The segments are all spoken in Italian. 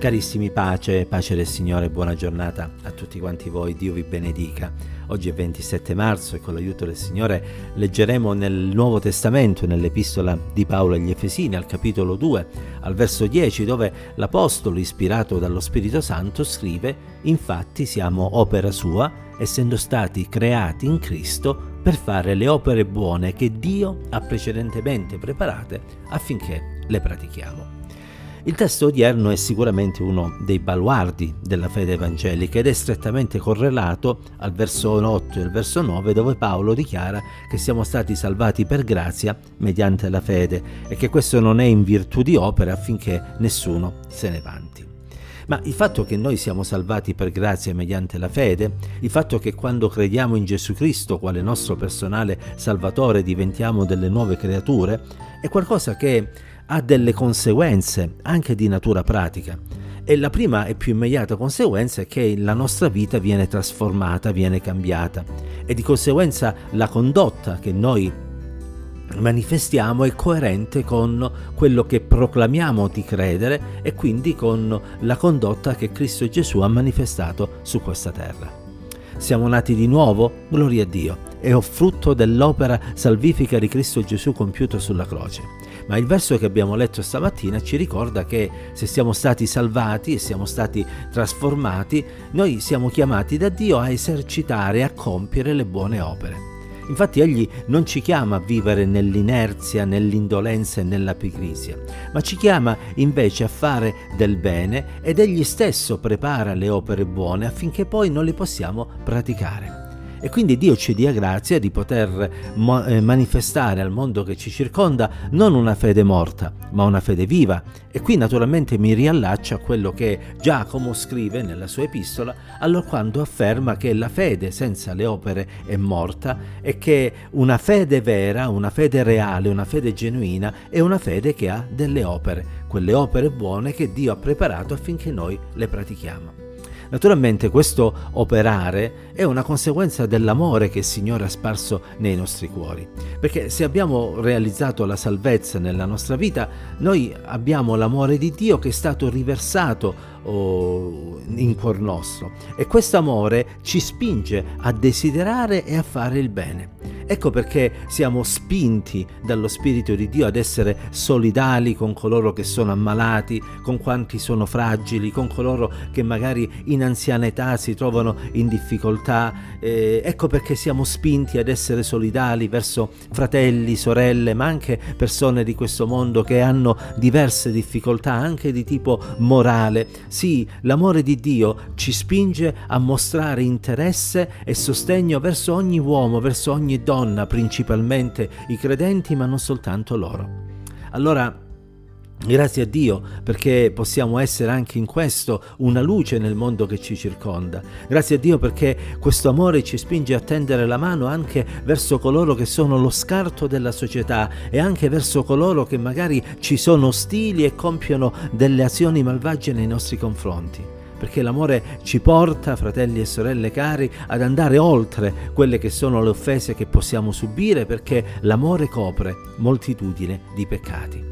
Carissimi pace, pace del Signore, buona giornata a tutti quanti voi, Dio vi benedica. Oggi è 27 marzo e con l'aiuto del Signore leggeremo nel Nuovo Testamento, nell'epistola di Paolo agli Efesini, al capitolo 2, al verso 10, dove l'Apostolo, ispirato dallo Spirito Santo, scrive, infatti siamo opera sua, essendo stati creati in Cristo per fare le opere buone che Dio ha precedentemente preparate affinché le pratichiamo. Il testo odierno è sicuramente uno dei baluardi della fede evangelica ed è strettamente correlato al verso 8 e al verso 9 dove Paolo dichiara che siamo stati salvati per grazia mediante la fede e che questo non è in virtù di opera affinché nessuno se ne vanti. Ma il fatto che noi siamo salvati per grazia mediante la fede, il fatto che quando crediamo in Gesù Cristo quale nostro personale Salvatore diventiamo delle nuove creature, è qualcosa che ha delle conseguenze anche di natura pratica. E la prima e più immediata conseguenza è che la nostra vita viene trasformata, viene cambiata e di conseguenza la condotta che noi manifestiamo è coerente con quello che proclamiamo di credere e quindi con la condotta che Cristo Gesù ha manifestato su questa terra. Siamo nati di nuovo? Gloria a Dio! È frutto dell'opera salvifica di Cristo Gesù compiuta sulla croce. Ma il verso che abbiamo letto stamattina ci ricorda che se siamo stati salvati e siamo stati trasformati, noi siamo chiamati da Dio a esercitare e a compiere le buone opere. Infatti egli non ci chiama a vivere nell'inerzia, nell'indolenza e nella pigrizia, ma ci chiama invece a fare del bene ed egli stesso prepara le opere buone affinché poi non le possiamo praticare. E quindi Dio ci dia grazia di poter mo- eh, manifestare al mondo che ci circonda non una fede morta, ma una fede viva. E qui naturalmente mi riallaccio a quello che Giacomo scrive nella sua epistola, allorquando afferma che la fede senza le opere è morta e che una fede vera, una fede reale, una fede genuina è una fede che ha delle opere, quelle opere buone che Dio ha preparato affinché noi le pratichiamo. Naturalmente questo operare è una conseguenza dell'amore che il Signore ha sparso nei nostri cuori, perché se abbiamo realizzato la salvezza nella nostra vita, noi abbiamo l'amore di Dio che è stato riversato oh, in cuor nostro e questo amore ci spinge a desiderare e a fare il bene. Ecco perché siamo spinti dallo Spirito di Dio ad essere solidali con coloro che sono ammalati, con quanti sono fragili, con coloro che magari in anziana età si trovano in difficoltà. Eh, ecco perché siamo spinti ad essere solidali verso fratelli, sorelle, ma anche persone di questo mondo che hanno diverse difficoltà, anche di tipo morale. Sì, l'amore di Dio ci spinge a mostrare interesse e sostegno verso ogni uomo, verso ogni donna donna, principalmente i credenti, ma non soltanto loro. Allora, Grazie a Dio perché possiamo essere anche in questo una luce nel mondo che ci circonda. Grazie a Dio perché questo amore ci spinge a tendere la mano anche verso coloro che sono lo scarto della società e anche verso coloro che magari ci sono ostili e compiono delle azioni malvagie nei nostri confronti perché l'amore ci porta, fratelli e sorelle cari, ad andare oltre quelle che sono le offese che possiamo subire, perché l'amore copre moltitudine di peccati.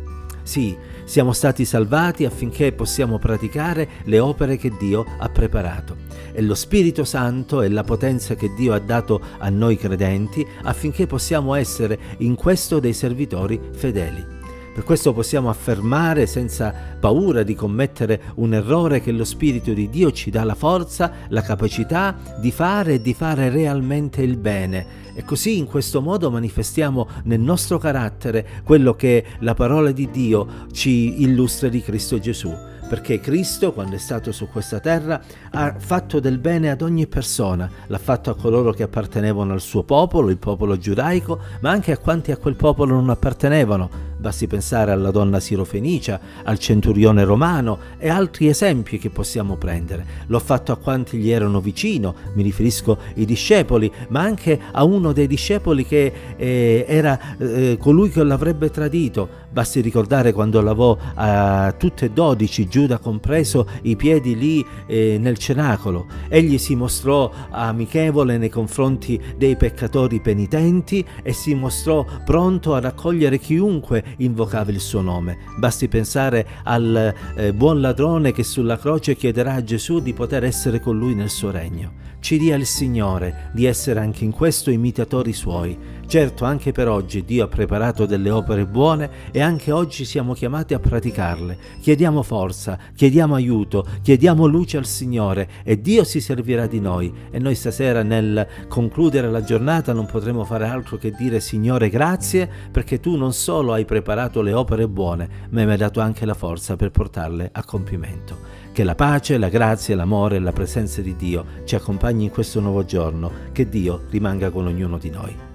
Sì, siamo stati salvati affinché possiamo praticare le opere che Dio ha preparato. E lo Spirito Santo è la potenza che Dio ha dato a noi credenti affinché possiamo essere in questo dei servitori fedeli. Per questo possiamo affermare senza paura di commettere un errore che lo Spirito di Dio ci dà la forza, la capacità di fare e di fare realmente il bene. E così in questo modo manifestiamo nel nostro carattere quello che la parola di Dio ci illustra di Cristo Gesù. Perché Cristo, quando è stato su questa terra, ha fatto del bene ad ogni persona, l'ha fatto a coloro che appartenevano al suo popolo, il popolo giudaico, ma anche a quanti a quel popolo non appartenevano, Basti pensare alla donna sirofenicia, al centurione romano e altri esempi che possiamo prendere. L'ho fatto a quanti gli erano vicino, mi riferisco ai discepoli, ma anche a uno dei discepoli che eh, era eh, colui che l'avrebbe tradito. Basti ricordare quando lavò a tutte e dodici, Giuda compreso, i piedi lì eh, nel cenacolo. Egli si mostrò amichevole nei confronti dei peccatori penitenti e si mostrò pronto ad accogliere chiunque invocava il suo nome. Basti pensare al eh, buon ladrone che sulla croce chiederà a Gesù di poter essere con lui nel suo regno. Ci dia il Signore di essere anche in questo imitatori suoi. Certo, anche per oggi Dio ha preparato delle opere buone e anche oggi siamo chiamati a praticarle. Chiediamo forza, chiediamo aiuto, chiediamo luce al Signore e Dio si servirà di noi. E noi stasera nel concludere la giornata non potremo fare altro che dire Signore grazie perché tu non solo hai preparato le opere buone, ma mi hai dato anche la forza per portarle a compimento. Che la pace, la grazia, l'amore e la presenza di Dio ci accompagni in questo nuovo giorno. Che Dio rimanga con ognuno di noi.